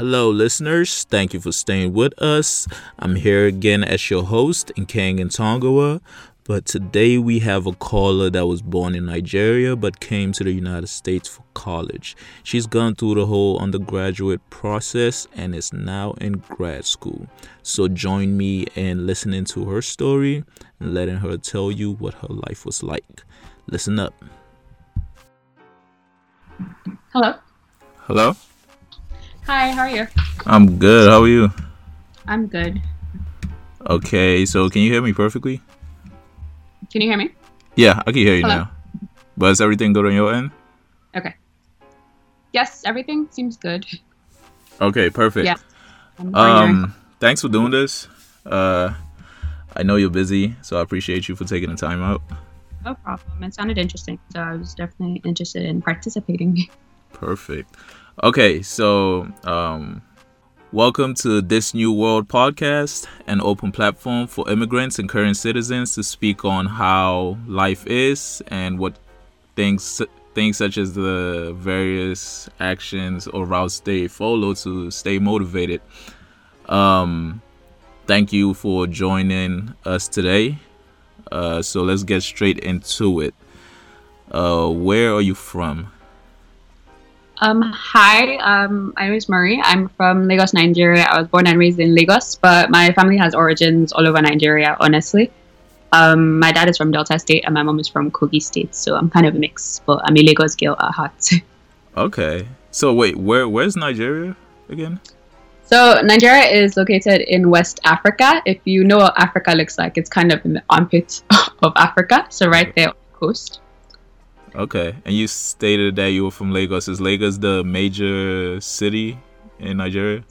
Hello, listeners. Thank you for staying with us. I'm here again as your host in Kang and Tongawa. But today we have a caller that was born in Nigeria but came to the United States for college. She's gone through the whole undergraduate process and is now in grad school. So join me in listening to her story and letting her tell you what her life was like. Listen up. Hello. Hello? Hi, how are you? I'm good. How are you? I'm good. Okay, so can you hear me perfectly? Can you hear me? Yeah, I can hear you Hello. now. But is everything good on your end? Okay. Yes, everything seems good. Okay, perfect. Yeah. Um, thanks for doing this. Uh, I know you're busy, so I appreciate you for taking the time out. no problem. It sounded interesting, so I was definitely interested in participating. Perfect. Okay, so um, welcome to this new world podcast, an open platform for immigrants and current citizens to speak on how life is and what things things such as the various actions or routes they follow to stay motivated. Um, thank you for joining us today. Uh, so let's get straight into it. Uh, where are you from? Um, hi, um, my name is Marie. I'm from Lagos, Nigeria. I was born and raised in Lagos, but my family has origins all over Nigeria, honestly. Um, my dad is from Delta State and my mom is from Kogi State, so I'm kind of a mix, but I'm a Lagos girl at heart. Okay. So wait, where where's Nigeria again? So Nigeria is located in West Africa. If you know what Africa looks like, it's kind of in the armpit of Africa. So right there on the coast. Okay. And you stated that you were from Lagos. Is Lagos the major city in Nigeria?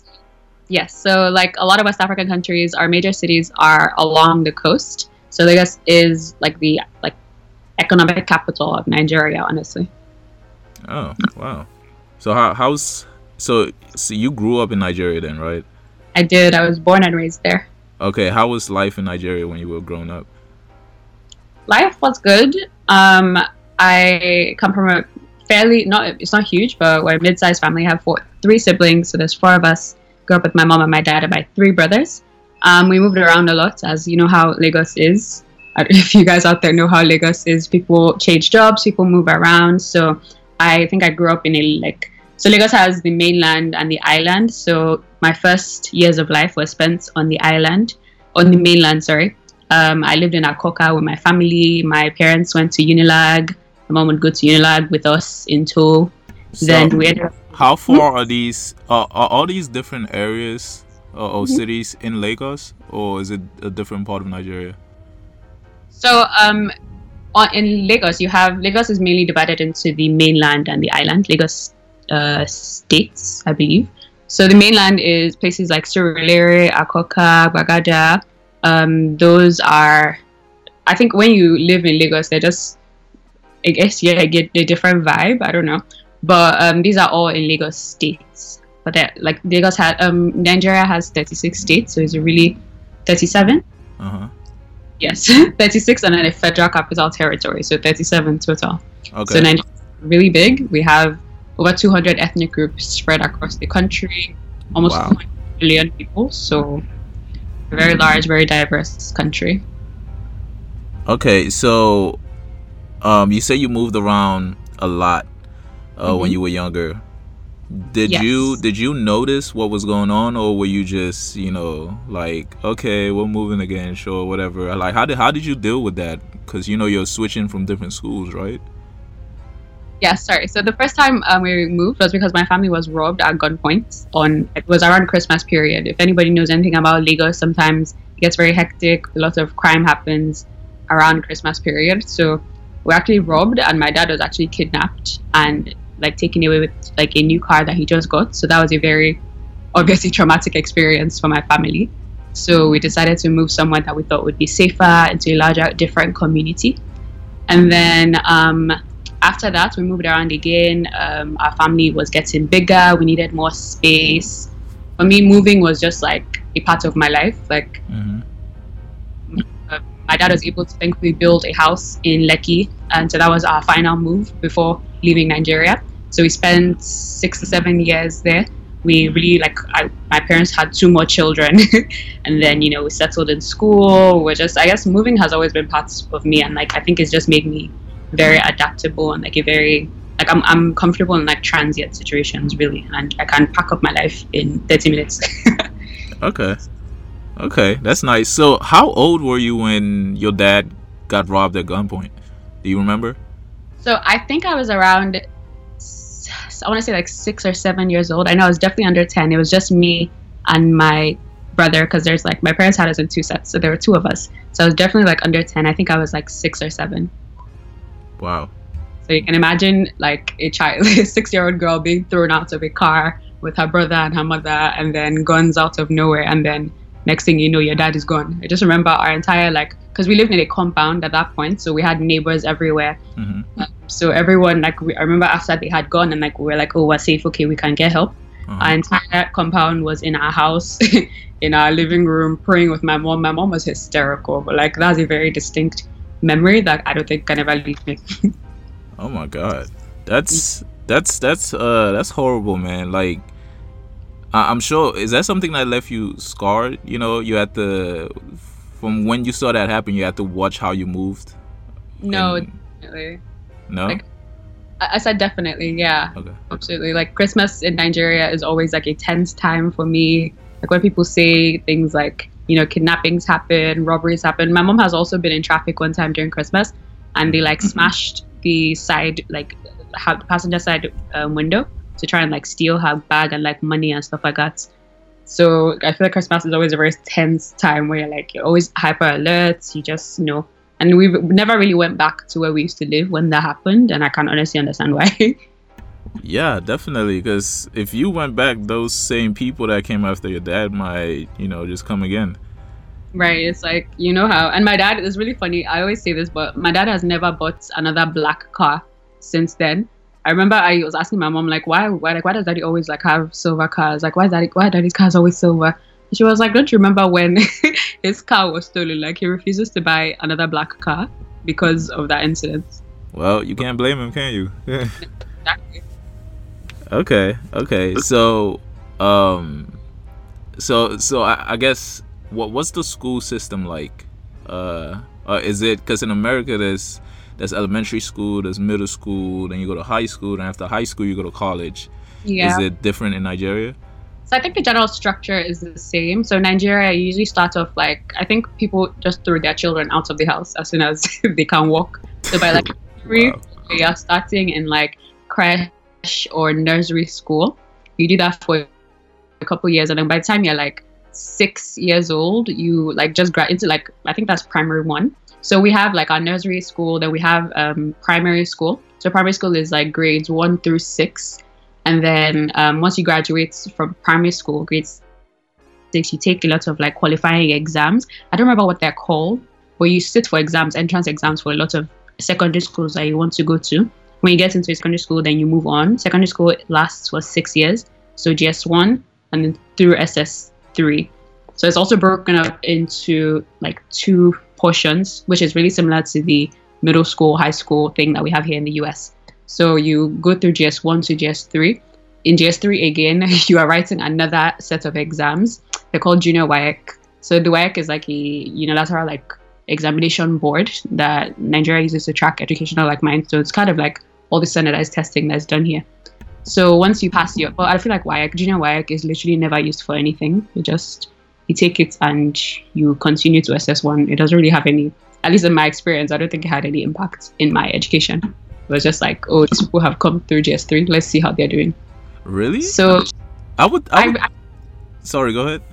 Yes. So like a lot of West African countries, our major cities are along the coast. So Lagos is like the like economic capital of Nigeria, honestly. Oh, wow. So how how's so so you grew up in Nigeria then, right? I did. I was born and raised there. Okay, how was life in Nigeria when you were growing up? Life was good. Um, I come from a fairly not it's not huge, but we're a mid-sized family. I have four, three siblings, so there's four of us. Grew up with my mom and my dad and my three brothers. Um, we moved around a lot, as you know how Lagos is. Know If you guys out there know how Lagos is, people change jobs, people move around. So I think I grew up in a like so Lagos has the mainland and the island. So my first years of life were spent on the island, on the mainland. Sorry. Um, I lived in Akoka with my family. My parents went to Unilag. My mom would go to Unilag with us in tow. So then we up how far are these are, are all these different areas or, or Mm-hmm. cities in Lagos or is it a different part of Nigeria? So um, on, in Lagos, you have Lagos is mainly divided into the mainland and the island. Lagos uh, states, I believe. So the mainland is places like Surulere, Akoka, Bariga. Um, those are, I think, when you live in Lagos, they're just, I guess, yeah, get a different vibe. I don't know, but um, these are all in Lagos states. But they're- like Lagos had, um, Nigeria has 36 states, so it's really 37. Uh-huh. Yes, 36 and then a federal capital territory, so 37 total. Okay. So Nigeria is really big. We have over 200 ethnic groups spread across the country, almost Wow. 200 million people. So a very large, very diverse country. Okay, so um, you say you moved around a lot uh, when Mhm. you were younger. Did Yes. you did you notice what was going on, or were you just you know like okay, we're moving again, sure, whatever? Like how did how did you deal with that? Because you know you're switching from different schools, right? Yeah, sorry. So the first time um, we moved was because my family was robbed at gunpoint. On it was around Christmas period. If anybody knows anything about Lagos, sometimes it gets very hectic. A lot of crime happens around Christmas period. So we actually robbed, and my dad was actually kidnapped and like taken away with like a new car that he just got. So that was a very obviously traumatic experience for my family. So we decided to move somewhere that we thought would be safer into a larger, different community. And then um, after that, we moved around again. Um, our family was getting bigger. We needed more space. For me, moving was just like a part of my life. Like Mm-hmm. My dad was able to thankfully build a house in Lekki, and so that was our final move before leaving Nigeria. So we spent six to seven years there. we really like I, my parents had two more children and then you know we settled in school we're just i guess moving has always been part of me and like i think it's just made me very adaptable and like a very like i'm, I'm comfortable in like transient situations really and i can pack up my life in 30 minutes okay okay that's nice so how old were you when your dad got robbed at gunpoint do you remember so i think i was around I want to say like six or seven years old. I know I was definitely under 10. It was just me and my brother because there's like my parents had us in two sets. So there were two of us. So I was definitely like under 10. I think I was like six or seven. Wow. So you can imagine like a child, a six year old girl being thrown out of a car with her brother and her mother and then guns out of nowhere. And then next thing you know, your dad is gone. I just remember our entire like because we lived in a compound at that point, so we had neighbors everywhere. Mm-hmm. Um, so everyone like we, I remember after they had gone and like we were like, oh, we're safe. Okay, we can get help. Uh-huh. Our entire compound was in our house, in our living room, praying with my mom. My mom was hysterical, but like that's a very distinct memory that I don't think can ever leave me. oh my god, that's that's that's uh that's horrible, man. Like I'm sure is that something that left you scarred? You know, you had to from when you saw that happen, you had to watch how you moved. No, and... definitely. No. Like, I said definitely, yeah. Okay. Absolutely. Like Christmas in Nigeria is always like a tense time for me. Like when people say things like, you know, kidnappings happen, robberies happen. My mom has also been in traffic one time during Christmas, and they like mm-hmm. smashed the side, like, the passenger side um, window to try and like steal her bag and like money and stuff like that. So I feel like Christmas is always a very tense time where you're like you're always hyper alert. You just you know, and we never really went back to where we used to live when that happened, and I can't honestly understand why. yeah, definitely. Because if you went back, those same people that came after your dad might you know just come again. Right. It's like you know how, and my dad is really funny. I always say this, but my dad has never bought another black car since then I remember I was asking my mom like why why like why does daddy always like have silver cars? Like why is daddy why daddy's cars always silver? And she was like don't you remember when his car was stolen? Like he refuses to buy another black car because of that incident. Well you can't blame him can you? Exactly. okay okay so um so so I, I guess what what's the school system like? Uh, uh is it because in America there's there's elementary school, there's middle school, then you go to high school, then after high school you go to college. Yeah. Is it different in Nigeria? So I think the general structure is the same. So Nigeria usually starts off like I think people just throw their children out of the house as soon as they can walk. So by like three, wow. they are starting in like crash or nursery school. You do that for a couple years, and then by the time you're like six years old, you like just grad into like I think that's primary one. So we have like our nursery school, then we have um, primary school. So primary school is like grades one through six, and then um, once you graduate from primary school, grades six, you take a lot of like qualifying exams. I don't remember what they're called, but you sit for exams, entrance exams for a lot of secondary schools that you want to go to. When you get into secondary school, then you move on. Secondary school lasts for six years, so JS1 and then through SS3. So it's also broken up into like two portions, which is really similar to the middle school, high school thing that we have here in the US. So you go through JS1 to JS3. In JS3, again, you are writing another set of exams. They're called Junior WAEC. So the WAEC is like a unilateral like examination board that Nigeria uses to track educational like mine. So it's kind of like all the standardized testing that's done here. So once you pass your, well, I feel like WAEC, Junior WAEC is literally never used for anything. You just you take it and you continue to SS1. It doesn't really have any, at least in my experience, I don't think it had any impact in my education. It was just like, oh, these people have come through JS3. Let's see how they're doing. Really? So I would. I would I, I, sorry, go ahead.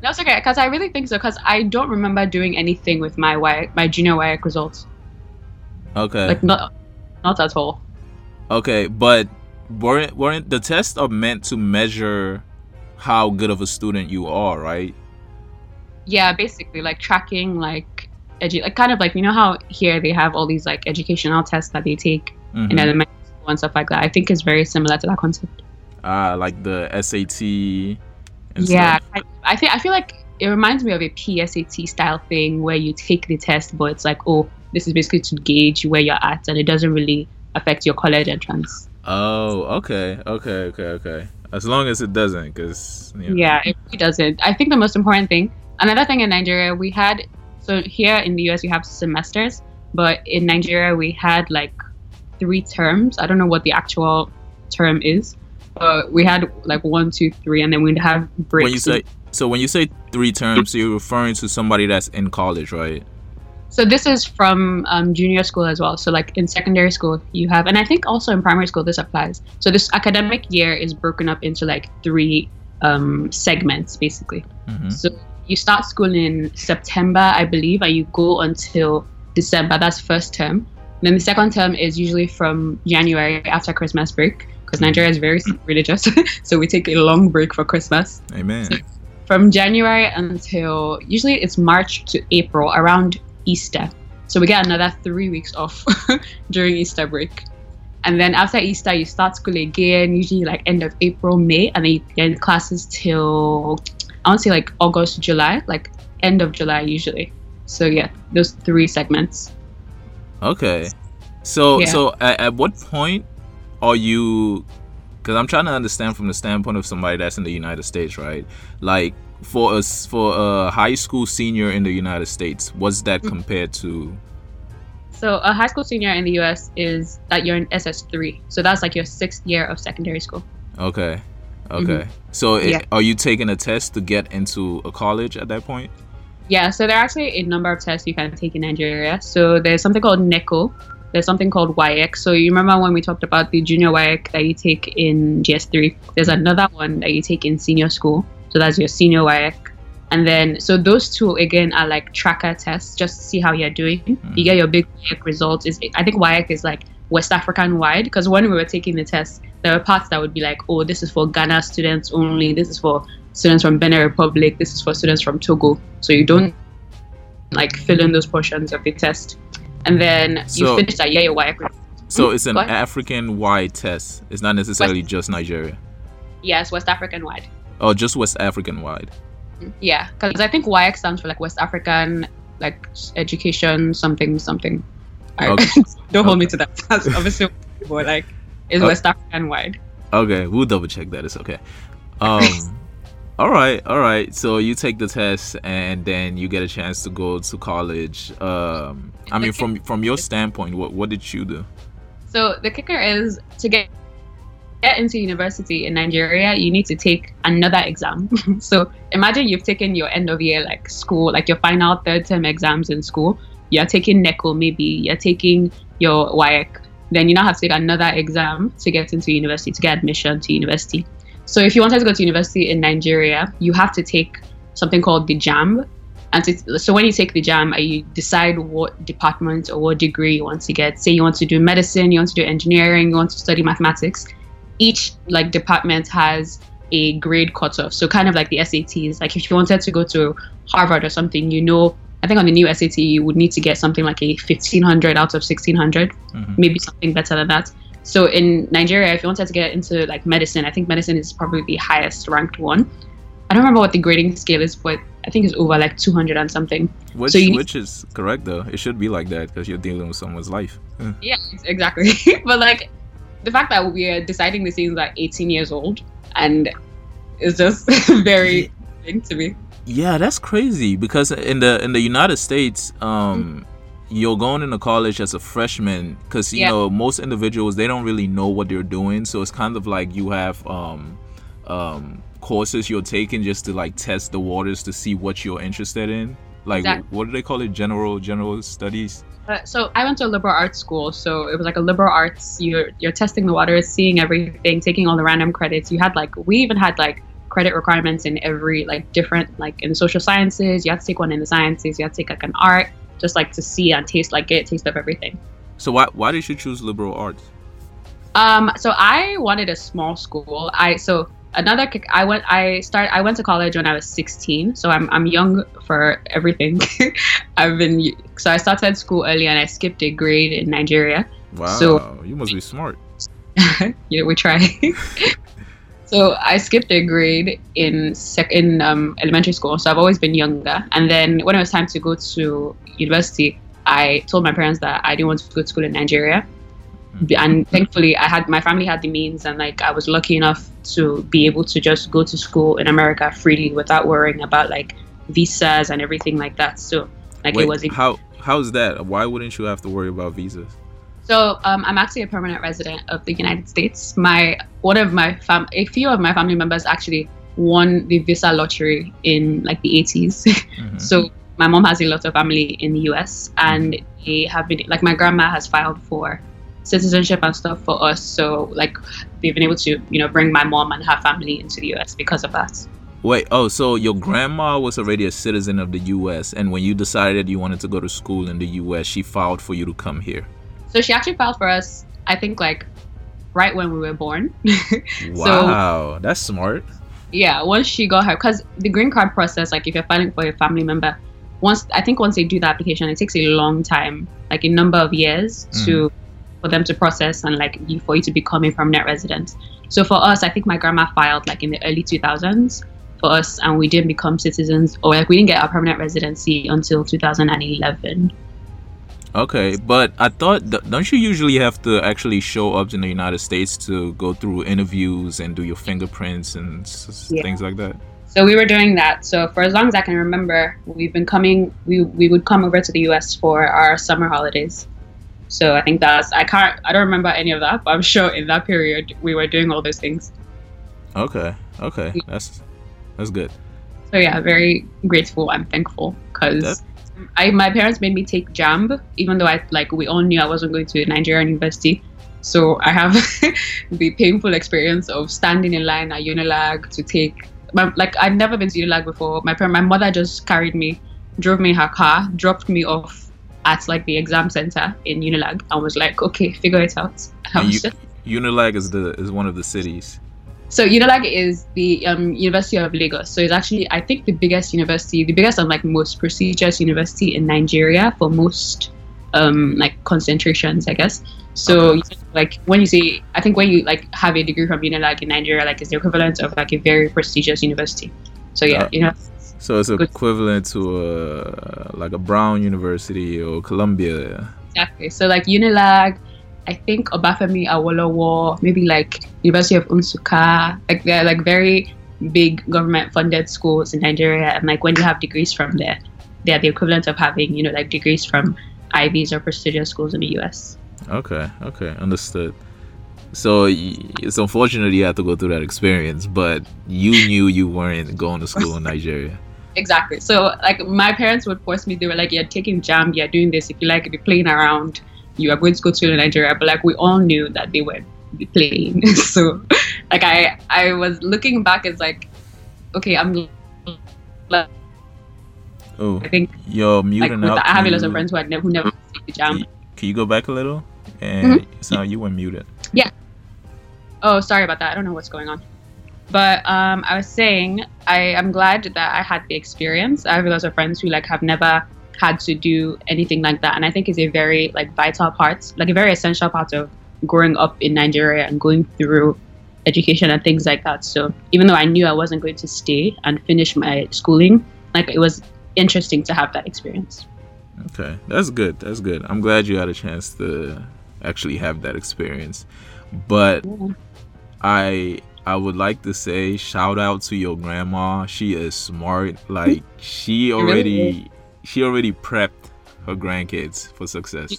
That's okay, because I really think so. Because I don't remember doing anything with my WAEC, my junior WAEC results. Okay. Like not, not at all. Okay, but weren't weren't the tests are meant to measure how good of a student you are, right? Yeah, basically like tracking like edu- like kind of like you know how here they have all these like educational tests that they take mm-hmm. in elementary school and stuff like that. I think it's very similar to that concept. Uh, like the SAT. yeah, I, I think I feel like it reminds me of a PSAT style thing where you take the test, but it's like, oh, this is basically to gauge where you're at, and it doesn't really affect your college entrance. Oh, okay, okay, okay, okay. As long as it doesn't, because you know. Yeah, it really doesn't. I think the most important thing, another thing in Nigeria, we had, so here in the US, you have semesters, but in Nigeria, we had like three terms. I don't know what the actual term is, but we had like one, two, three, and then we'd have breaks. When you say so, when you say three terms, you're referring to somebody that's in college, right? So this is from um, junior school as well. So like in secondary school, you have, and I think also in primary school this applies. So this academic year is broken up into like three um, segments basically. Mhm. So you start school in September, I believe, and you go until December. That's first term. Then the second term is usually from January after Christmas break because Nigeria is very religious, so we take a long break for Christmas Amen. from January until usually it's March to April around Easter. So we get another three weeks off during Easter break. And then after Easter, you start school again, usually like end of April, May, and then you get classes till I want to say like August, July, like end of July usually. So yeah, those three segments. Okay. So Yeah. so at, at what point are you cuz I'm trying to understand from the standpoint of somebody that's in the United States, right? Like for us for a high school senior in the United States, what's that mm-hmm. compared to So a high school senior in the US is that you're in SS3. So that's like your sixth year of secondary school. Okay. Okay. So it, Mm-hmm. Yeah. are you taking a test to get into a college at that point? Yeah, so there are actually a number of tests you can take in Nigeria. So there's something called NECO. There's something called WAEC. So you remember when we talked about the junior WAEC that you take in JS3? There's another one that you take in senior school. So that's your senior WAEC. And then, so those two again are like tracker tests, just to see how you're doing. You get your big WAEC results. Is I think WAEC is like West African wide because when we were taking the test, there were parts that would be like, oh, this is for Ghana students only. This is for students from Benin Republic. This is for students from Togo. So you don't like fill in those portions of the test. And then So- you finish that, yeah, your WAEC. result. So Mm, it's an. African wide test. It's not necessarily just Nigeria. Yes, West African wide. Oh, just West African wide. Yeah, because I think WAEC stands for like West African, like education, something, something. Okay. don't hold me to that. That's obviously, but like, it's Okay. West African wide. Okay, we'll double check that. It's okay. Um, all right, all right. So you take the test, and then you get a chance to go to college. Um, I mean, from from your standpoint, what what did you do? So the kicker is to get get into university in Nigeria, you need to take another exam. so imagine you've taken your end of year like school, like your final third term exams in school. You're taking NECO maybe, you're taking your WAEC. Then you now have to take another exam to get into university, to get admission to university. So if you wanted to go to university in Nigeria, you have to take something called the JAMB. And to, so when you take the JAMB, uh, you decide what department or what degree you want to get. Say you want to do medicine, you want to do engineering, you want to study mathematics. Each like department has a grade cutoff. So kind of like the SATs. Like if you wanted to go to Harvard or something, you know, I think on the new SAT you would need to get something like a 1500 out of 1600, Mhm. maybe something better than that. So in Nigeria, if you wanted to get into like medicine, I think medicine is probably the highest ranked one. I don't remember what the grading scale is, but I think it's over like 200 and something. Which So you need- which is correct though. It should be like that because you're dealing with someone's life. Uh, Yeah, exactly. but like the fact that we are deciding these things at 18 years old and it's just very to me. Yeah, that's crazy because in the in the United States, um, you're going into college as a freshman because you Yeah. know most individuals they don't really know what they're doing, so it's kind of like you have um, um, courses you're taking just to like test the waters to see what you're interested in. Like Exactly. what do they call it? General general studies. Uh, so I went to a liberal arts school, so it was like a liberal arts. You're you're testing the waters, seeing everything, taking all the random credits. You had like we even had like credit requirements in every like different like in social sciences. You have to take one in the sciences. You have to take like an art, just like to see and taste like get a taste of everything. So why why did you choose liberal arts? Um, so I wanted a small school. I so another kick. I went. I start. I went to college when I was 16. So I'm I'm young for everything. I've been so I started school early and I skipped a grade in Nigeria. Wow, So- you must be smart. yeah, we try. so I skipped a grade in sec- in um, elementary school. So I've always been younger. And then when it was time to go to university, I told my parents that I didn't want to go to school in Nigeria. and thankfully i had my family had the means and like i was lucky enough to be able to just go to school in america freely without worrying about like visas and everything like that so like Wait, it was how how's that? Why wouldn't you have to worry about visas? So um, i'm actually a permanent resident of the united states my one of my fam a few of my family members actually won the visa lottery in like the 80s Mhm. so my mom has a lot of family in the us and they have been like my grandma has filed for citizenship and stuff for us so like they've been able to you know bring my mom and her family into the us because of that Wait, oh, so your grandma was already a citizen of the U.S. and when you decided you wanted to go to school in the U.S., she filed for you to come here. So she actually filed for us i think like right when we were born. Wow, that's smart. yeah once she got her because the green card process like if you're filing for a family member once i think once they do the application it takes a long time like a number of years to mm. for them to process and like you- for you to become a permanent resident so for us i think my grandma filed like in the early 2000s for us and we didn't become citizens or like we didn't get our permanent residency until 2011 Okay, but I thought, don't you usually have to actually show up in the United States to go through interviews and do your fingerprints and Yeah. things like that? So we were doing that. So for as long as I can remember, we've been coming. We we would come over to the U.S. for our summer holidays. So I think that's I can't I don't remember any of that, but I'm sure in that period we were doing all those things. Okay, okay, that's that's good. So yeah, very grateful and thankful because I my parents made me take JAMB, even though I like we all knew I wasn't going to Nigerian university. So I have the painful experience of standing in line at Unilag to take. My, like I'd never been to Unilag before. My parent, my mother just carried me, drove me in her car, dropped me off at like the exam center in Unilag, and was like, "Okay, figure it out." I was you, just- Unilag is the is one of the cities. So Unilag is the um, University of Lagos. So it's actually, I think, the biggest university, the biggest and like most prestigious university in Nigeria for most um, like concentrations, I guess. So Okay. like when you say, I think when you like have a degree from Unilag in Nigeria, like it's the equivalent of like a very prestigious university. So yeah, Uh, you know, So it's equivalent to a like a Brown University or Columbia. exactly. So like Unilag, I think Obafemi Awolowo, maybe like University of Nsukka, like they're like very big government funded schools in Nigeria and like when you have degrees from there, they're the equivalent of having, you know, like degrees from Ivies or prestigious schools in the US. Okay, okay, understood. So it's unfortunate you had to go through that experience, but you knew you weren't going to school in Nigeria. Exactly. So like my parents would force me, they were like, You're taking JAMB, you're doing this, if you like be playing around, you are going to go to Nigeria. But like we all knew that they were playing. so like I I was looking back as like, okay, I'm like Oh, I think you're muting out. the, I have a lot of friends who had never who never take the JAMB. Can you go back a little? And Mm-hmm. so you were muted. Yeah. Oh, sorry about that. I don't know what's going on. But um, I was saying I am glad that I had the experience. I have a lot of friends who like have never had to do anything like that, and I think it's a very like vital part, like a very essential part of growing up in Nigeria and going through education and things like that. So even though I knew I wasn't going to stay and finish my schooling, like it was interesting to have that experience. Okay, that's good. That's good. I'm glad you had a chance to actually have that experience. But I I would like to say shout out to your grandma. She is smart. Like she already she already prepped her grandkids for success.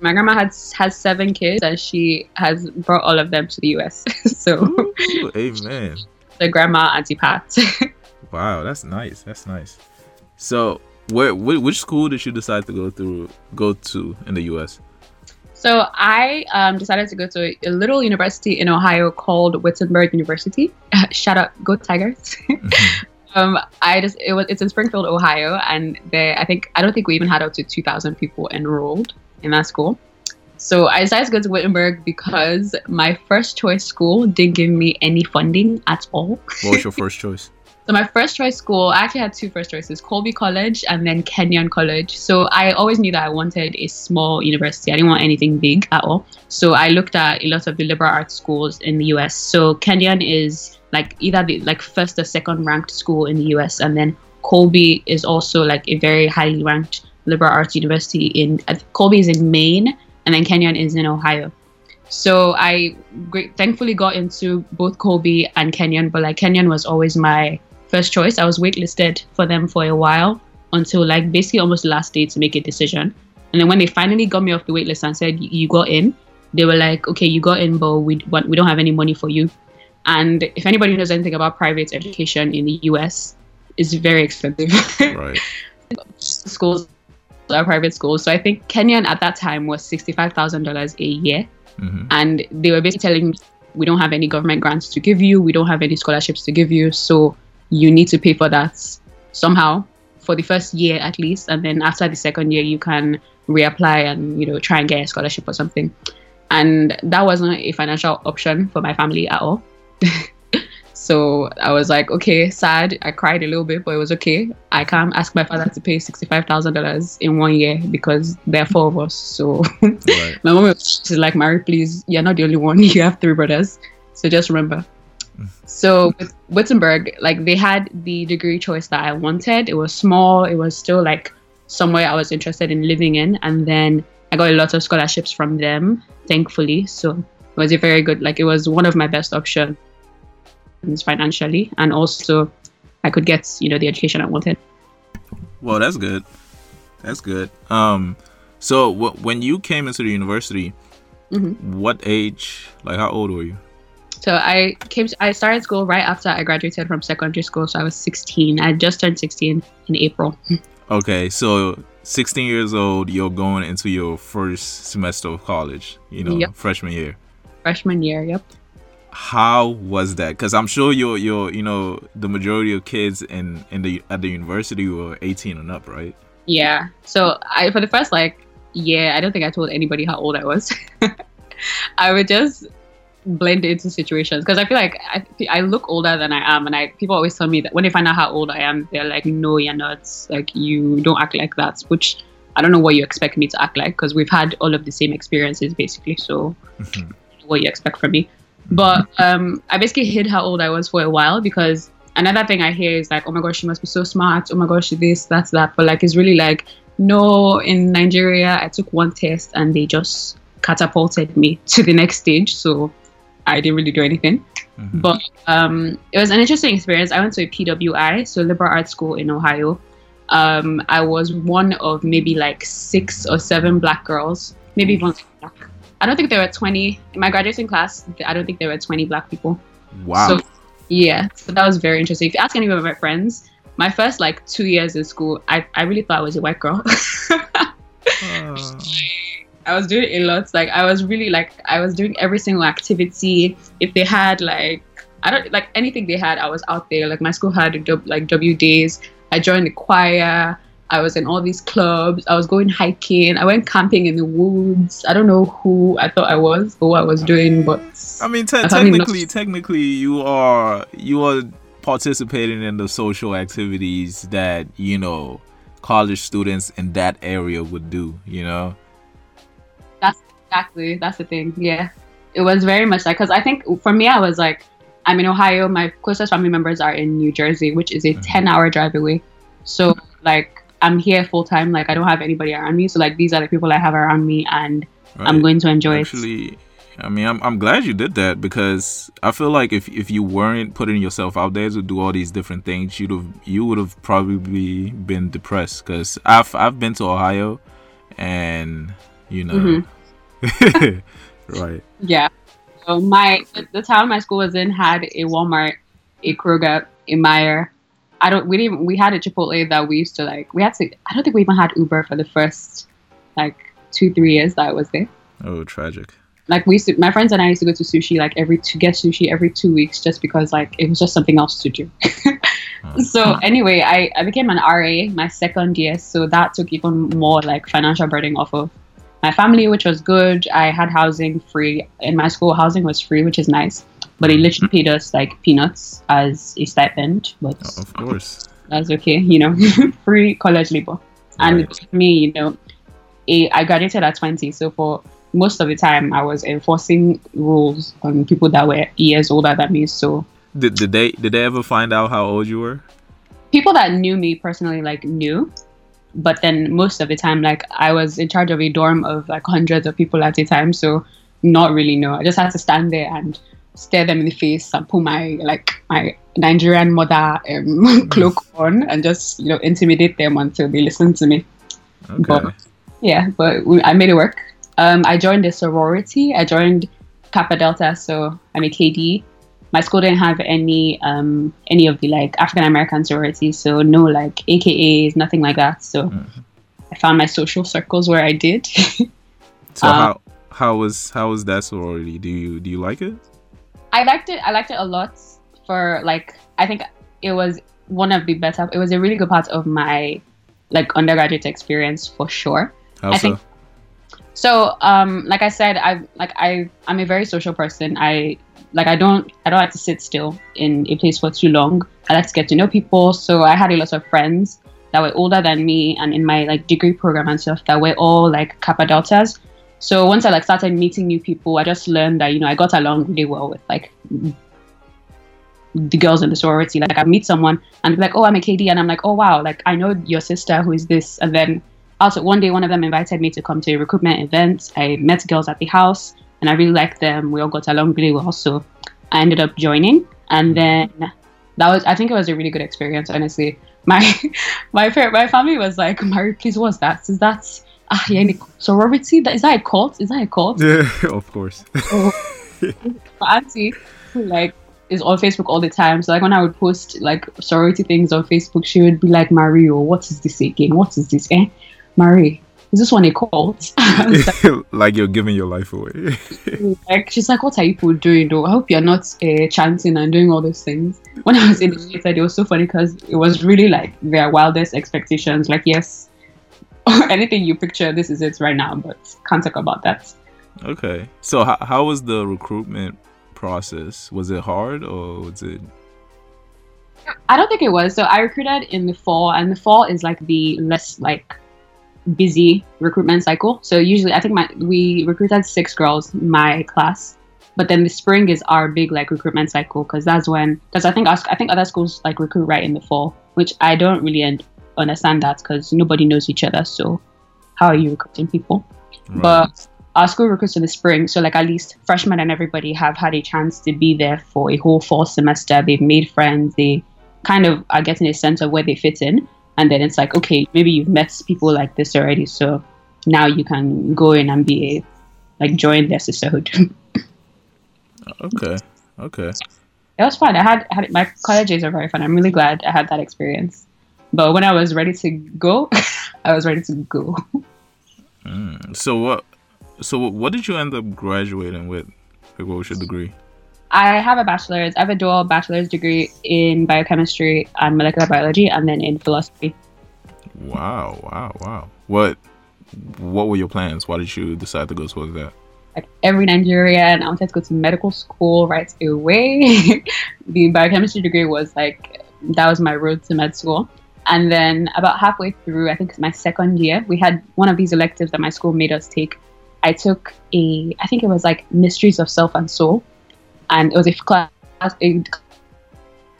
My grandma has has seven kids, and she has brought all of them to the U.S. so. Ooh, amen. the grandma auntie pat Wow, that's nice. That's nice. So, where whi- which school did you decide to go through go to in the U.S.? so i um, decided to go to a, a little university in ohio called wittenberg university shout out go tigers um, i just it was it's in springfield ohio and they i think i don't think we even had up to 2000 people enrolled in that school so i decided to go to wittenberg because my first choice school didn't give me any funding at all What was your first choice? So my first choice school, I actually had two first choices, Colby College and then Kenyon College. So I always knew that I wanted a small university. I didn't want anything big at all. So I looked at a lot of the liberal arts schools in the US. So Kenyon is like either the like first or second ranked school in the US and then Colby is also like a very highly ranked liberal arts university in uh, Colby is in Maine and then Kenyon is in Ohio. So I great, thankfully got into both Colby and Kenyon, but like Kenyon was always my first choice. I was waitlisted for them for a while until like basically almost last day to make a decision. And then when they finally got me off the waitlist and said you got in, they were like, okay, you got in, but we we don't have any money for you. And if anybody knows anything about private education in the US, it's very expensive. Right. schools are private schools. So I think Kenyon at that time was $65,000 a year. hmm And they were basically telling me, we don't have any government grants to give you, we don't have any scholarships to give you. So you need to pay for that somehow for the first year at least. And then after the second year, you can reapply and, you know, try and get a scholarship or something. And that wasn't a financial option for my family at all. So I was like, okay, sad. I cried a little bit, but it was okay. I can't ask my father to pay $65,000 in one year because there are four of us. So Right. my mom was she's like, Mary, please, you're not the only one. You have three brothers. So just remember. So with Wittenberg, like they had the degree choice that I wanted. It was small. It was still like somewhere I was interested in living in. And then I got a lot of scholarships from them, thankfully. So it was a very good, like it was one of my best options financially. And also I could get, you know, the education I wanted. Well, that's good. That's good. Um, so wh- when you came into the university, Mhm. what age? Like, how old were you? So I came. To, I started school right after I graduated from secondary school. So I was 16. I just turned 16 in April. Okay, so 16 years old, you're going into your first semester of college. You know, Yep. freshman year. Freshman year. Yep. How was that? Because I'm sure you're, you're, you know, the majority of kids in in the at the university were 18 and up, right? Yeah. So I for the first like yeah, I don't think I told anybody how old I was. I would just blend into situations because I feel like I, I look older than I am, and I people always tell me that when they find out how old I am, they're like, "No, you're not. Like you don't act like that." Which I don't know what you expect me to act like because we've had all of the same experiences basically. So mm-hmm. what you expect from me. But um, I basically hid how old I was for a while because another thing I hear is like, oh my gosh, she must be so smart. Oh my gosh, she this, that's that. But like, it's really like, no, in Nigeria, I took one test and they just catapulted me to the next stage. So I didn't really do anything. Mhm. But um, it was an interesting experience. I went to a PWI, so liberal arts school in Ohio. Um, I was one of maybe like six or seven black girls, maybe even black. I don't think there were 20 in my graduating class. I don't think there were 20 black people. Wow. So yeah, so that was very interesting. If you ask any of my friends, my first like two years in school, I, I really thought I was a white girl. Uh, I was doing a lot. Like I was really like I was doing every single activity. If they had like I don't like anything they had, I was out there. Like my school had like W days. I joined the choir. I was in all these clubs. I was going hiking. I went camping in the woods. I don't know who I thought I was or what I was doing, but I mean, te- I technically, looked- technically, you are you are participating in the social activities that you know college students in that area would do. You know. That's exactly. That's the thing. Yeah. It was very much like, because I think for me, I was like, I'm in Ohio. My closest family members are in New Jersey, which is a Mhm. 10 hour drive away. So, like, I'm here full time. Like, I don't have anybody around me. So, like, these are the people I have around me, and I'm going to enjoy it. Actually, I mean, I'm I'm glad you did that because I feel like if if you weren't putting yourself out there to do all these different things, you'd have you would have probably been depressed. Because I've I've been to Ohio, and you know, Mm-hmm. right. Yeah. So, my, the, the town my school was in had a Walmart, a Kroger, a Meijer. I don't, we didn't, we had a Chipotle that we used to like, we had to, I don't think we even had Uber for the first like two, three years that I was there. Oh, tragic. like we used to my friends and i used to go to sushi like every to get sushi every two weeks just because like it was just something else to do so anyway I, I became an ra my second year so that took even more like financial burden off of my family which was good i had housing free in my school housing was free which is nice but they literally paid us like peanuts as a stipend but oh, Of course. that's okay you know free college labor and Right. me you know a, I graduated at 20 so for most of the time I was enforcing rules on people that were years older than me so Did, did they did they ever find out how old you were? people that knew me personally like knew but then most of the time like I was in charge of a dorm of like hundreds of people at a time so not really know. I just had to stand there and stare them in the face and put my like my Nigerian mother um, cloak on and just you know intimidate them until they listen to me. Okay. But yeah, but we, I made it work. Um, I joined a sorority. I joined Kappa Delta, so I'm a KD. My school didn't have any um, any of the like African American sororities, so no like AKAs, nothing like that. So Mhm. I found my social circles where I did. So Um, how how was how was that sorority? Do you do you like it? I liked it. I liked it a lot. For like, I think it was one of the better. It was a really good part of my like undergraduate experience for sure. How I so? think- So, um, like I said, I like I I'm a very social person. I like I don't I don't like to sit still in a place for too long. I like to get to know people. So I had a lot of friends that were older than me, and in my like degree program and stuff that were all like Kappa Deltas. So once I like started meeting new people, I just learned that you know I got along really well with like the girls in the sorority. Like I meet someone and be like, oh, I'm a KD, and I'm like, oh wow, like I know your sister who is this, and then also one day one of them invited me to come to a recruitment event. I met girls at the house, and I really liked them. We all got along really well, so I ended up joining, and then that was I think it was a really good experience. Honestly, my my my family was like, Mary, please, what's that? Is that ah yeah, sorority? That is that a cult? Is that a cult? Yeah, of course. my auntie like is on Facebook all the time. So like when I would post like sorority things on Facebook, she would be like, Mario, what is this again? What is this? Eh? Marie, is this one a cult? Like, like you're giving your life away. like she's like, what are you people doing though? I hope you're not uh, chanting and doing all those things. When I was initiated, it was so funny because it was really like their wildest expectations. Like, yes, anything you picture, this is it right now, but can't talk about that. okay. So how how was the recruitment process? Was it hard or was it I don't think it was. So I recruited in the fall, and the fall is like the less like busy recruitment cycle. So usually, I think my we recruited six girls in my class, but then the spring is our big like recruitment cycle because that's when because I think I think other schools like recruit right in the fall, which I don't really un- understand that because nobody knows each other. So how are you recruiting people? right? But our school recruits in the spring, so like at least freshmen and everybody have had a chance to be there for a whole fall semester. They've made friends. They kind of are getting a sense of where they fit in, and then it's like, okay, maybe you've met people like this already, so now you can go in and be a like join their sisterhood. okay okay. it was fun. I had, had my college days are very fun. I'm really glad I had that experience. But when I was ready to go, I was ready to go. Mm. So what so what did you end up graduating with? Like what was your degree? I have a bachelor's. I have a dual bachelor's degree in biochemistry and molecular biology, and then in philosophy. Wow, wow, wow. What what were your plans? Why did you decide to go towards that? Like every Nigerian, I wanted to go to medical school right away. the biochemistry degree was like that was my road to med school. And then about halfway through, I think it's my second year, we had one of these electives that my school made us take. I took a, I think it was like Mysteries of Self and Soul, and it was a class, a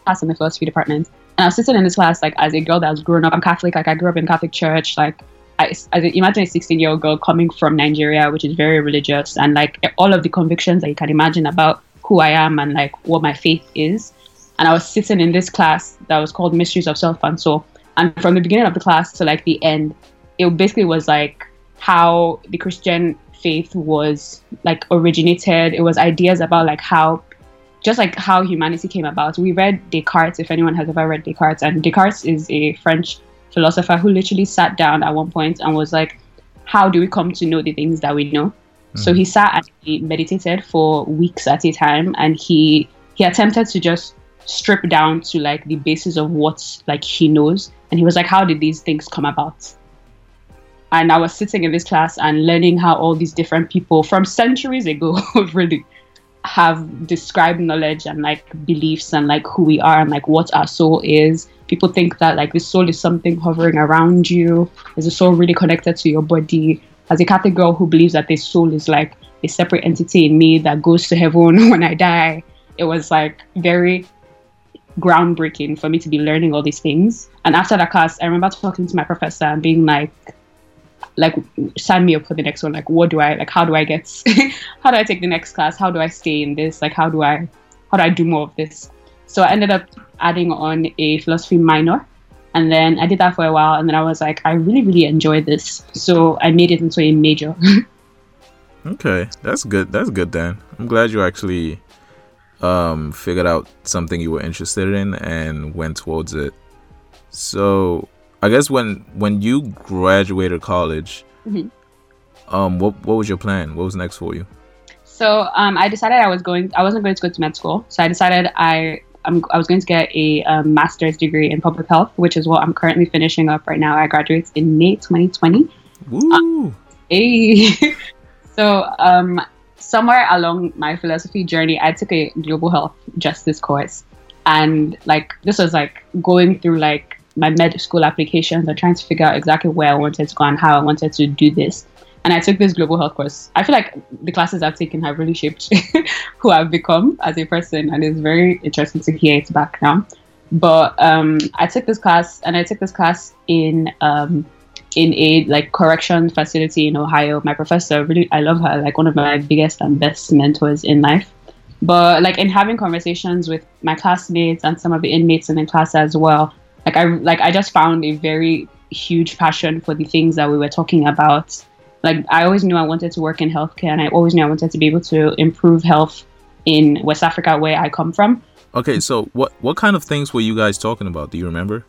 class in the philosophy department. And I was sitting in this class like as a girl that was grown up. I'm Catholic, like I grew up in Catholic church. Like I, imagine a 16 year old girl coming from Nigeria, which is very religious, and like all of the convictions that you can imagine about who I am and like what my faith is. And I was sitting in this class that was called Mysteries of Self and Soul. And from the beginning of the class to like the end, it basically was like how the Christian faith was like originated. It was ideas about like how just like how humanity came about. We read Descartes, if anyone has ever read Descartes, and Descartes is a French philosopher who literally sat down at one point and was like, How do we come to know the things that we know? So mm. he sat and he meditated for weeks at a time and he he attempted to just strip down to like the basis of what like he knows. And he was like, How did these things come about? And I was sitting in this class and learning how all these different people from centuries ago really have described knowledge and like beliefs and like who we are and like what our soul is. People think that like the soul is something hovering around you. Is the soul really connected to your body? As a Catholic girl who believes that the soul is like a separate entity in me that goes to heaven when I die, it was like very groundbreaking for me to be learning all these things. And after that class, I remember talking to my professor and being like, like sign me up for the next one. Like, what do I like? How do I get? how do I take the next class? How do I stay in this? Like, how do I how do I do more of this? So I ended up adding on a philosophy minor, and then I did that for a while, and then I was like, I really really enjoy this, so I made it into a major. okay, that's good. That's good then. I'm glad you actually um, figured out something you were interested in and went towards it. So I guess when when you graduated college, mm-hmm. um, what what was your plan? What was next for you? So um, I decided I was going. I wasn't going to go to med school. So I decided I I'm, i was going to get a um, master's degree in public health, which is what I'm currently finishing up right now. I graduate in May 2020. Woo! Uh, hey. so um, somewhere along my philosophy journey, I took a global health justice course, and like this was like going through like my med school applications and trying to figure out exactly where I wanted to go and how I wanted to do this. And I took this global health course. I feel like the classes I've taken have really shaped who I've become as a person, and it's very interesting to hear it back now. But um, I took this class, and I took this class in um, in a like correction facility in Ohio. My professor, really, I love her, like one of my biggest and best mentors in life. But like in having conversations with my classmates and some of the inmates in the class as well, like I like I just found a very huge passion for the things that we were talking about. Like I always knew I wanted to work in healthcare, and I always knew I wanted to be able to improve health in West Africa, where I come from. Okay, so what what kind of things were you guys talking about? Do you remember?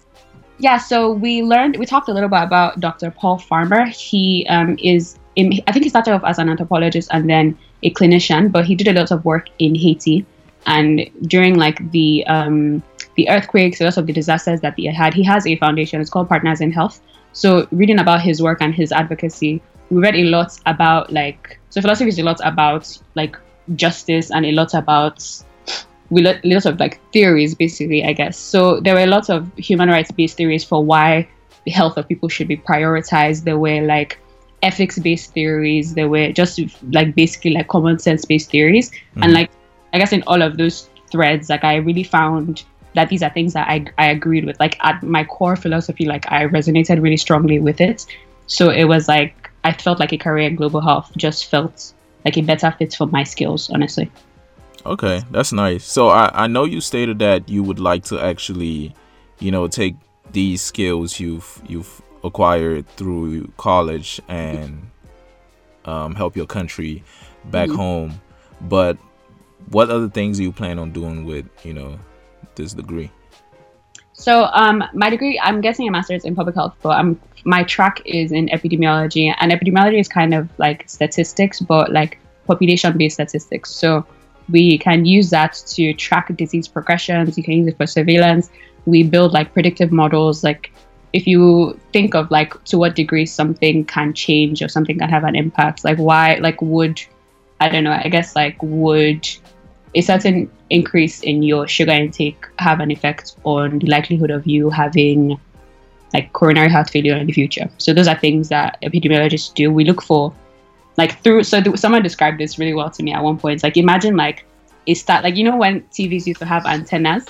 Yeah, so we learned we talked a little bit about Dr. Paul Farmer. He um, is in, I think he started off as an anthropologist and then a clinician, but he did a lot of work in Haiti. And during like the um, the earthquakes, a lot of the disasters that he had, he has a foundation. It's called Partners in Health. So reading about his work and his advocacy, we read a lot about like so philosophy is a lot about like justice and a lot about we learned lots of like theories basically i guess so there were a lot of human rights based theories for why the health of people should be prioritized there were like ethics based theories there were just like basically like common sense based theories mm. and like i guess in all of those threads like i really found that these are things that I, I agreed with like at my core philosophy like i resonated really strongly with it so it was like i felt like a career in global health just felt like a better fit for my skills honestly Okay, that's nice. So I, I know you stated that you would like to actually, you know, take these skills you've you've acquired through college and um, help your country back mm-hmm. home. But what other things do you plan on doing with you know this degree? So um, my degree, I'm getting a master's in public health, but I'm my track is in epidemiology, and epidemiology is kind of like statistics, but like population-based statistics. So we can use that to track disease progressions. You can use it for surveillance. We build like predictive models. Like if you think of like to what degree something can change or something can have an impact, like why, like would, I don't know, I guess like would a certain increase in your sugar intake have an effect on the likelihood of you having like coronary heart failure in the future? So those are things that epidemiologists do. We look for like through so th- someone described this really well to me at one point. It's like imagine like a start like you know when TVs used to have antennas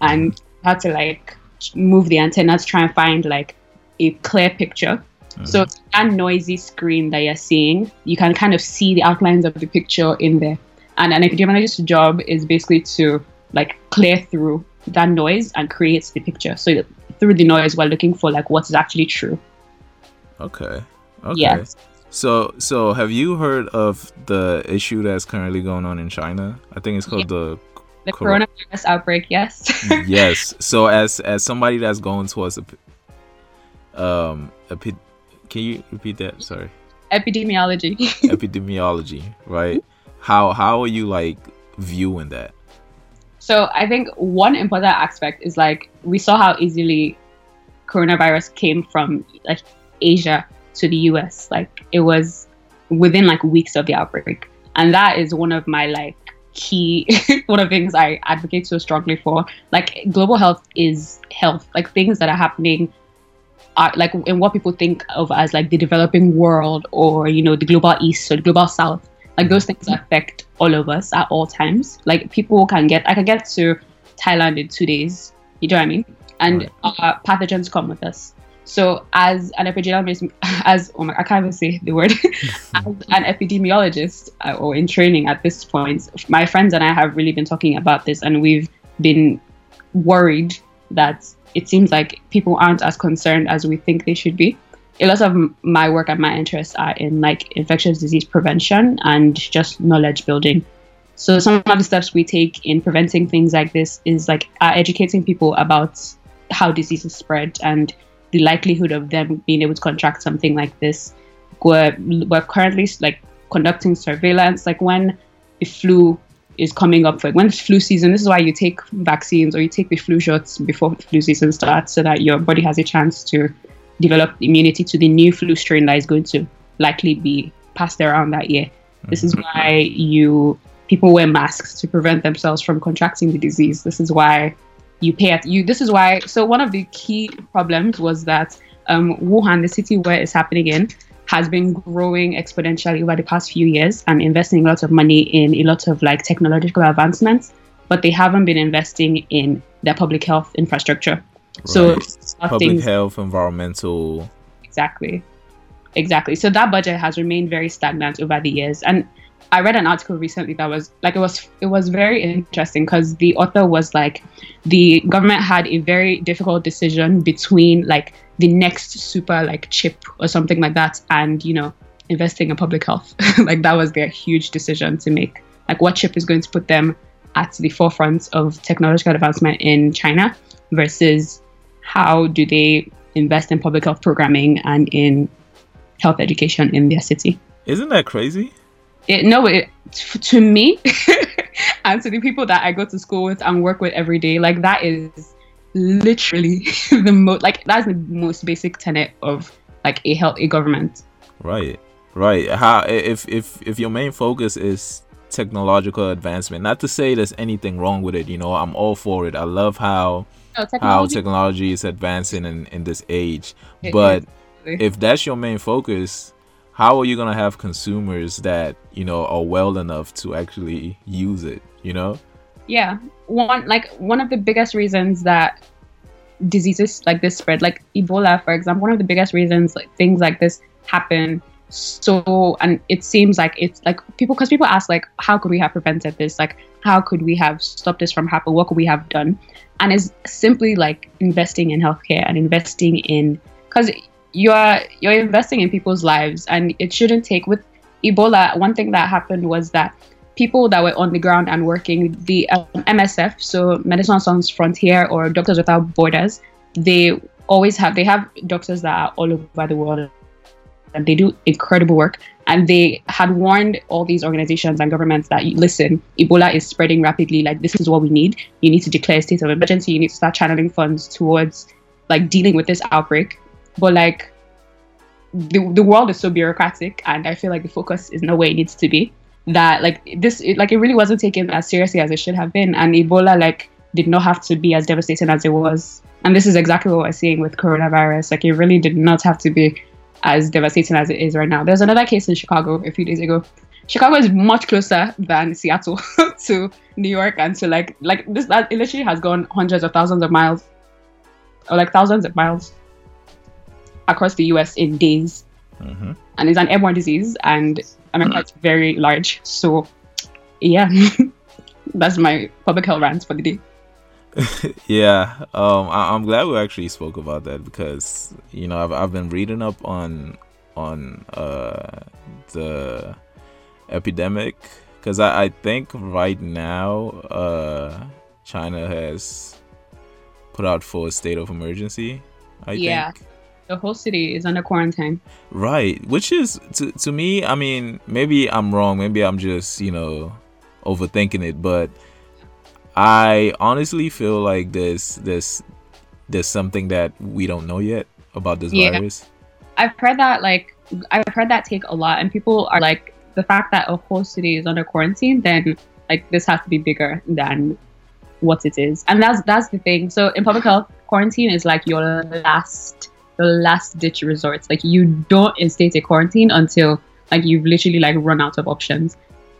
and had to like move the antennas try and find like a clear picture. Mm-hmm. So that noisy screen that you're seeing, you can kind of see the outlines of the picture in there. And an epidemiologist's job is basically to like clear through that noise and create the picture. So through the noise, we're looking for like what is actually true. Okay. Okay. Yes. So, so have you heard of the issue that's currently going on in China? I think it's called yeah. the the cor- coronavirus outbreak. Yes. yes. So, as as somebody that's going towards a um a can you repeat that? Sorry. Epidemiology. Epidemiology, right? How how are you like viewing that? So I think one important aspect is like we saw how easily coronavirus came from like Asia to the US. Like it was within like weeks of the outbreak. And that is one of my like key one of the things I advocate so strongly for. Like global health is health. Like things that are happening are like in what people think of as like the developing world or, you know, the global east or the global south. Like those things affect all of us at all times. Like people can get I can get to Thailand in two days. You know what I mean? And uh, pathogens come with us. So as an epidemiologist, as oh my, I can't even say the word, as an epidemiologist uh, or in training at this point, my friends and I have really been talking about this, and we've been worried that it seems like people aren't as concerned as we think they should be. A lot of my work and my interests are in like infectious disease prevention and just knowledge building. So some of the steps we take in preventing things like this is like uh, educating people about how diseases spread and the likelihood of them being able to contract something like this. We're, we're currently like conducting surveillance, like when the flu is coming up, like when it's flu season, this is why you take vaccines or you take the flu shots before the flu season starts so that your body has a chance to develop immunity to the new flu strain that is going to likely be passed around that year. This is mm-hmm. why you people wear masks to prevent themselves from contracting the disease. This is why you pay at you. This is why. So one of the key problems was that um, Wuhan, the city where it's happening in, has been growing exponentially over the past few years and investing lots of money in a lot of like technological advancements, but they haven't been investing in their public health infrastructure. Right. So public things, health, environmental. Exactly, exactly. So that budget has remained very stagnant over the years, and I read an article recently that was like it was it was very interesting because the author was like the government had a very difficult decision between like the next super like chip or something like that and you know investing in public health like that was their huge decision to make like what chip is going to put them at the forefront of technological advancement in China versus how do they invest in public health programming and in health education in their city. Isn't that crazy? it no it to me and to the people that I go to school with and work with every day, like that is literally the most like that's the most basic tenet of like a health a government. Right. Right. How if if if your main focus is technological advancement, not to say there's anything wrong with it, you know, I'm all for it. I love how Oh, no, technology. how technology is advancing in, in this age. It but is. if that's your main focus, how are you gonna have consumers that you know are well enough to actually use it you know yeah one like one of the biggest reasons that diseases like this spread like ebola for example one of the biggest reasons like things like this happen so and it seems like it's like people because people ask like how could we have prevented this? Like how could we have stopped this from happening? What could we have done? And it's simply like investing in healthcare and investing in because you're you're investing in people's lives and it shouldn't take with ebola one thing that happened was that people that were on the ground and working the um, msf so medicine sans frontier or doctors without borders they always have they have doctors that are all over the world and they do incredible work. And they had warned all these organizations and governments that listen ebola is spreading rapidly. Like this is what we need. You need to declare a state of emergency. You need to start channeling funds towards like dealing with this outbreak. But like the, the world is so bureaucratic and i feel like the focus is not where it needs to be that like this it, like it really wasn't taken as seriously as it should have been. And ebola like did not have to be as devastating as it was. And this is exactly what we're seeing with coronavirus. Like it really did not have to be as devastating as it is right now there's another case in chicago a few days ago chicago is much closer than seattle to new york and to like like this that it literally has gone hundreds of thousands of miles or like thousands of miles across the US in days. Mm-hmm. And it's an airborne disease, and America mm. is very large. So, yeah, that's my public health rant for the day. yeah, um, I- am glad we actually spoke about that because you know I've I've been reading up on on uh, the epidemic because I, I think right now uh, China has put out for a state of emergency. I yeah. think the whole city is under quarantine. Right, which is to to me. I mean, maybe I'm wrong. Maybe I'm just you know overthinking it, but I honestly feel like there's there's there's something that we don't know yet about this yeah. virus. I've heard that like I've heard that take a lot, and people are like the fact that a whole city is under quarantine, then like this has to be bigger than what it is, and that's that's the thing. So in public health, quarantine is like your last the last ditch resort. Like you don't instate a quarantine until like you've literally like run out of options.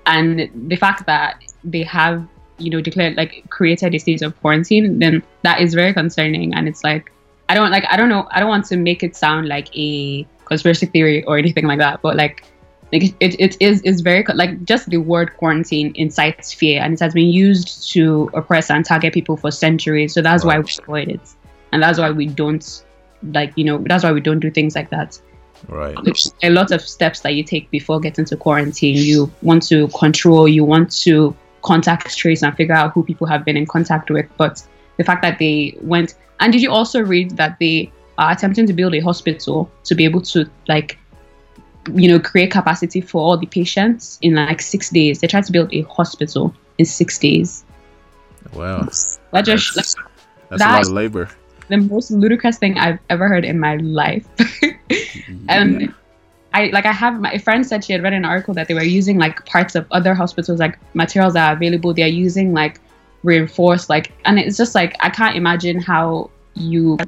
And the fact that they have, you know, declared like created a state of quarantine, then that is very concerning. And it's like I don't like I don't know I don't want to make it sound like a conspiracy theory or anything like that, but like like it, it is is very like just the word quarantine incites fear and it has been used to oppress and target people for centuries. So that's right. why we avoid it. And that's why we don't like you know that's why we don't do things like that. Right. There's a lot of steps that you take before getting to quarantine. You want to control you want to contact trace and figure out who people have been in contact with but the fact that they went and did you also read that they are attempting to build a hospital to be able to like you know create capacity for all the patients in like six days? They tried to build a hospital in six days. Wow. That just that's, that's that, a lot of labor. the most ludicrous thing i've ever heard in my life. And mm-hmm. um, yeah. I like I have my friend said she had read an article that they were using like parts of other hospitals like materials that are available. They're using like reinforced like and it's just like I can't imagine how you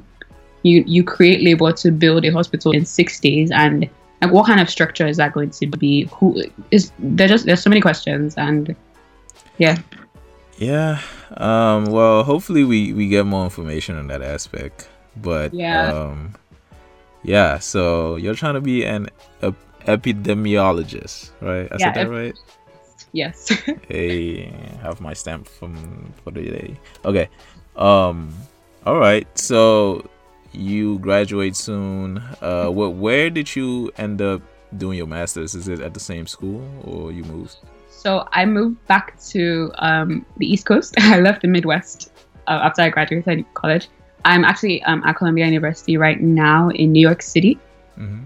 you you create labor to build a hospital in six days and like what kind of structure is that going to be? Who is there just there's so many questions and yeah. Yeah um well hopefully we we get more information on that aspect but yeah. um yeah so you're trying to be an epidemiologist right i yeah, said that right yes hey have my stamp from for the day okay um all right so you graduate soon. Uh, what? Where did you end up doing your masters? Is it at the same school or you moved? So I moved back to um, the East Coast. I left the Midwest uh, after I graduated college. I'm actually um, at Columbia University right now in New York City, mm-hmm.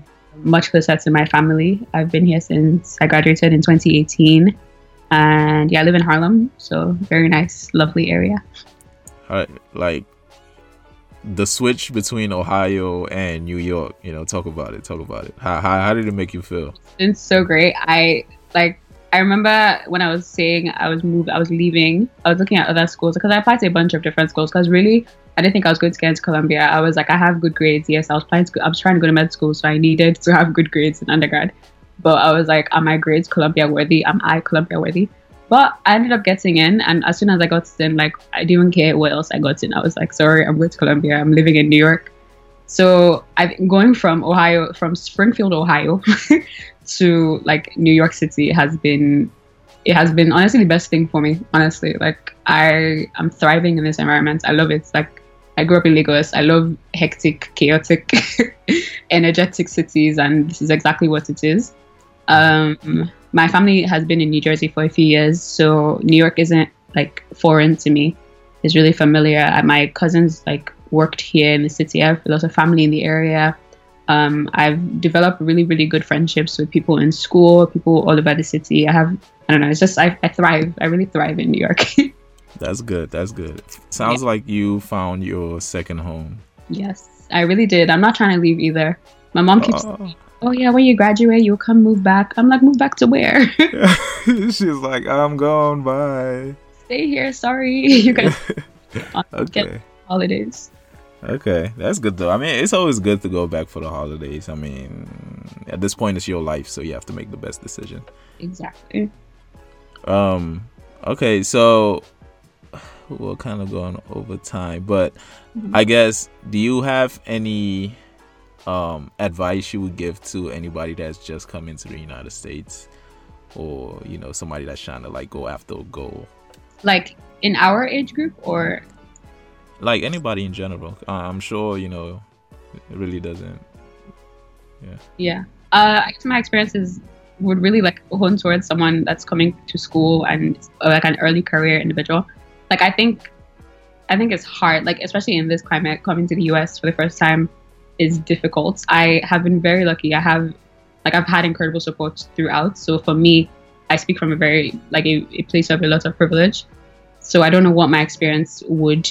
much closer to my family. I've been here since I graduated in 2018, and yeah, I live in Harlem, so very nice, lovely area. like the switch between Ohio and New York. You know, talk about it. Talk about it. How how, how did it make you feel? It's so great. I like. I remember when I was saying I was moved, I was leaving. I was looking at other schools because I applied to a bunch of different schools. Because really, I didn't think I was going to get into Columbia. I was like, I have good grades. Yes, I was planning to. I was trying to go to med school, so I needed to have good grades in undergrad. But I was like, are my grades Columbia worthy? Am I Columbia worthy? But I ended up getting in, and as soon as I got in, like I didn't care what else I got in. I was like, sorry, I'm going to Columbia. I'm living in New York. So I'm going from Ohio, from Springfield, Ohio, to like New York City has been, it has been honestly the best thing for me. Honestly, like I am thriving in this environment. I love it. Like I grew up in Lagos. I love hectic, chaotic, energetic cities, and this is exactly what it is. Um, my family has been in New Jersey for a few years, so New York isn't like foreign to me. It's really familiar. Uh, my cousins like worked here in the city. I have a lot of family in the area. Um, I've developed really, really good friendships with people in school, people all over the city. I have, I don't know, it's just, I, I thrive. I really thrive in New York. That's good. That's good. Sounds yeah. like you found your second home. Yes, I really did. I'm not trying to leave either. My mom keeps oh oh yeah, when you graduate, you'll come move back. I'm like, move back to where? She's like, I'm gone. Bye. Stay here. Sorry, you guys. okay. holidays. Okay, that's good though. I mean, it's always good to go back for the holidays. I mean, at this point, it's your life, so you have to make the best decision. Exactly. Um. Okay, so we're kind of going over time, but mm-hmm. I guess do you have any um, advice you would give to anybody that's just come into the United States, or you know somebody that's trying to like go after a goal? Like in our age group, or like anybody in general? Uh, I'm sure you know it really doesn't. Yeah. Yeah. Uh, I guess my experiences would really like hone towards someone that's coming to school and uh, like an early career individual. Like I think, I think it's hard. Like especially in this climate, coming to the U.S. for the first time is difficult. I have been very lucky. I have like I've had incredible support throughout. So for me, I speak from a very like a, a place of a lot of privilege. So I don't know what my experience would,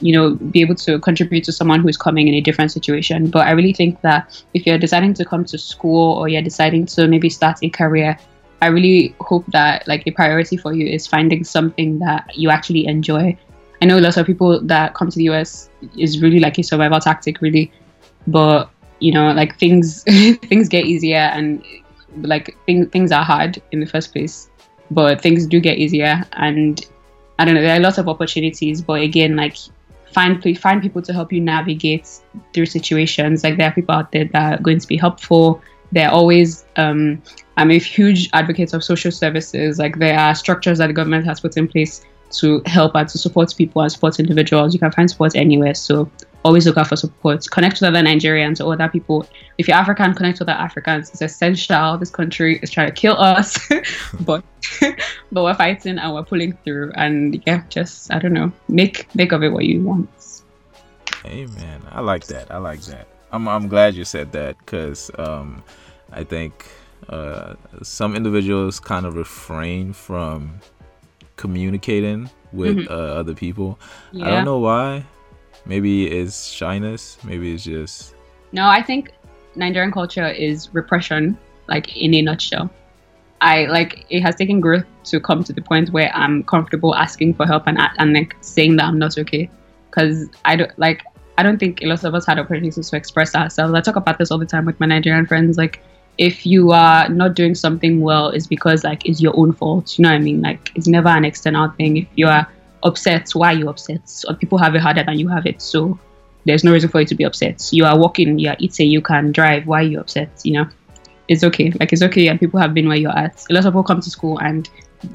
you know, be able to contribute to someone who's coming in a different situation. But I really think that if you're deciding to come to school or you're deciding to maybe start a career, I really hope that like a priority for you is finding something that you actually enjoy. I know lots of people that come to the US is really like a survival tactic, really but you know like things things get easier and like things things are hard in the first place but things do get easier and i don't know there are lots of opportunities but again like find find people to help you navigate through situations. Like there are people out there that are going to be helpful. They're always um, I'm a huge advocate of social services. Like there are structures that the government has put in place to help and to support people and support individuals. You can find support anywhere. So always look out for support. Connect with other Nigerians or other people. If you're African, connect with other Africans. It's essential. This country is trying to kill us, but but we're fighting and we're pulling through. And yeah, just I don't know, make make of it what you want. Amen. I like that. I like that. I'm I'm glad you said that because um, I think uh, some individuals kind of refrain from communicating with mm-hmm. uh, other people. Yeah. I don't know why maybe it's shyness maybe it's just no i think nigerian culture is repression like in a nutshell i like it has taken growth to come to the point where i'm comfortable asking for help and and like saying that i'm not okay because i don't like i don't think a lot of us had opportunities to express ourselves i talk about this all the time with my nigerian friends like if you are not doing something well it's because like it's your own fault you know what i mean like it's never an external thing if you are upset. Why are you upset? So people have it harder than you have it. So there's no reason for you to be upset. You are walking, you are eating, you can drive. Why are you upset? You know, it's okay. Like it's okay, and people have been where you're at. A lot of people come to school and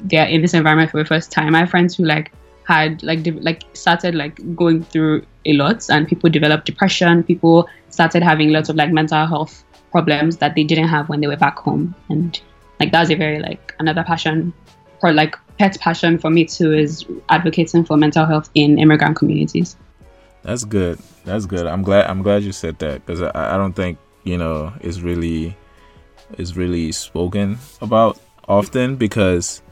they're in this environment for the first time. I have friends who like had like de- like started like going through a lot, and people developed depression. People started having lots of like mental health problems that they didn't have when they were back home, and like that's a very like another passion for like pet passion for me too is advocating for mental health in immigrant communities. That's good. That's good. I'm glad. I'm glad you said that because I, I don't think you know is really is really spoken about often because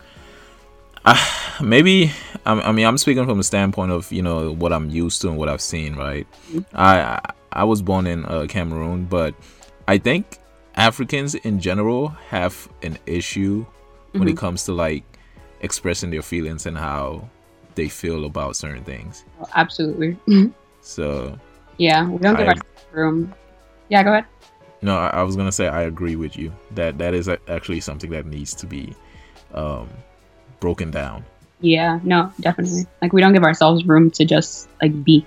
I, maybe I, mean I'm speaking from a standpoint of you know what I'm used to and what I've seen. Right. Mm-hmm. I I was born in uh, Cameroon, but I think Africans in general have an issue when mm-hmm. it comes to like expressing their feelings and how they feel about certain things. Oh, absolutely. So. Yeah, we don't give our room. Yeah, go ahead. No, I, I, was gonna say I agree with you that that is actually something that needs to be um, broken down. Yeah, no, definitely. Like we don't give ourselves room to just like be.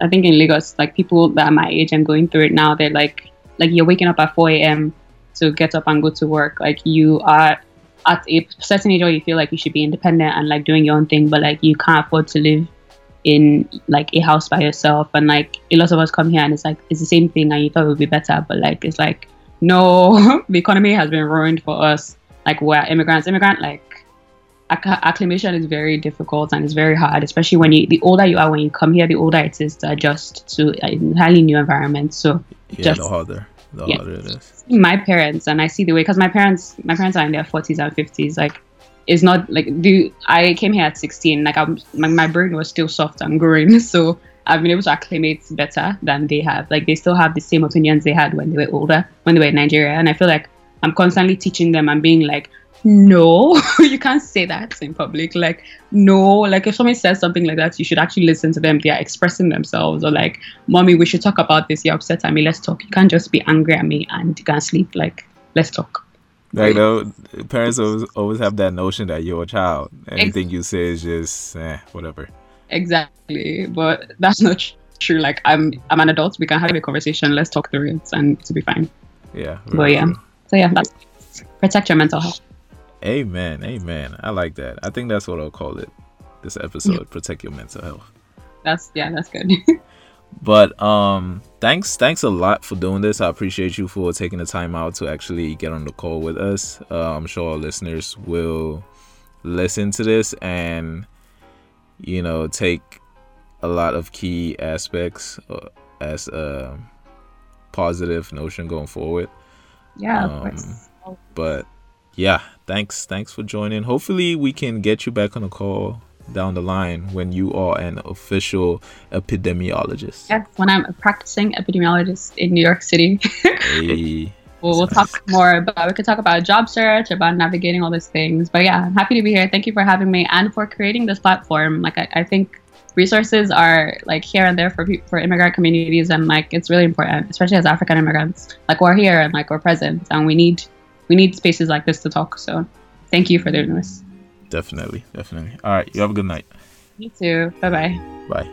I think in Lagos, like people that are my age and going through it now, they're like, like you're waking up at 4 a.m. to get up and go to work. Like you are at a certain age where you feel like you should be independent and like doing your own thing, but like you can't afford to live in like a house by yourself. And like a lot of us come here and it's like it's the same thing, and you thought it would be better, but like it's like no, the economy has been ruined for us. Like we're immigrants, immigrant like acclimation is very difficult and it's very hard, especially when you the older you are when you come here, the older it is to adjust to a entirely new environment. So yeah, just, the harder the yeah. harder it is. My parents and I see the way because my parents my parents are in their forties and fifties. Like it's not like the I came here at sixteen. Like I'm, my my brain was still soft and growing, so I've been able to acclimate better than they have. Like they still have the same opinions they had when they were older, when they were in Nigeria, and I feel like I'm constantly teaching them and being like, no. You can't say that in public. Like no. Like if somebody says something like that you should actually listen to them. They are expressing themselves. Or like mommy we should talk about this. You're upset at me. Let's talk. You can't just be angry at me and you can't sleep. Like let's talk. Like though parents always, always have that notion that you're a child. Anything Ex- you say is just eh, whatever. Exactly. But that's not true. Like i'm i'm an adult. We can have a conversation. Let's talk through it and to be fine. Yeah but yeah. true. so yeah that's protect your mental health Amen. Amen. I like that. I think that's what I'll call it. This episode, protect your mental health. That's yeah, that's good. but um thanks thanks a lot for doing this. I appreciate you for taking the time out to actually get on the call with us. Uh, I'm sure our listeners will listen to this and you know take a lot of key aspects uh, as a positive notion going forward. Yeah, um, but yeah, thanks thanks for joining. Hopefully we can get you back on a call down the line when you are an official epidemiologist. Yeah, when I'm a practicing epidemiologist in New York City. hey. We'll, we'll talk more about we could talk about job search about navigating all these things but yeah i'm happy to be here thank you for having me and for creating this platform like i, I think resources are like here and there for people, for immigrant communities and like it's really important especially as african immigrants like we're here and like we're present and we need we need spaces like this to talk. So thank you for doing this. Definitely, definitely. All right, you have a good night. You too. Bye-bye. Bye.